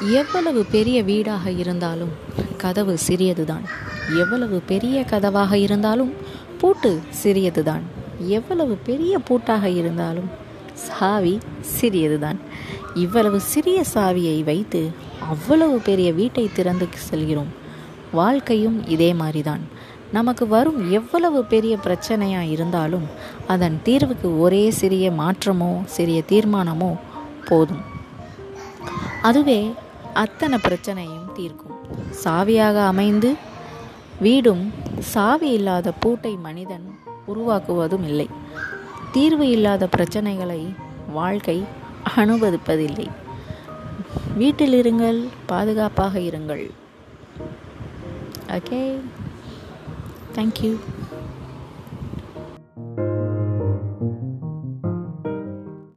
எவ்வளவு பெரிய வீடாக இருந்தாலும் கதவு சிறியதுதான். எவ்வளவு பெரிய கதவாக இருந்தாலும் பூட்டு சிறியதுதான். எவ்வளவு பெரிய பூட்டாக இருந்தாலும் சாவி சிறியதுதான். இவ்வளவு சிறிய சாவியை வைத்து அவ்வளவு பெரிய வீட்டை திறந்து செல்கிறோம். வாழ்க்கையும் இதே மாதிரிதான். நமக்கு வரும் எவ்வளவு பெரிய பிரச்சனையாக இருந்தாலும் அதன் தீர்வுக்கு ஒரே சிறிய மாற்றமோ சிறிய தீர்மானமோ போதும். அதுவே அத்தனை பிரச்சனையும் தீர்க்கும். சாவியாக அமைந்து வீடும் சாவி இல்லாத பூட்டை மனிதன் உருவாக்குவதும் இல்லை. தீர்வு இல்லாத பிரச்சனைகளை வாழ்க்கை அனுமதிப்பதில்லை வீட்டில் இருங்கள் பாதுகாப்பாக இருங்கள். Okay thank you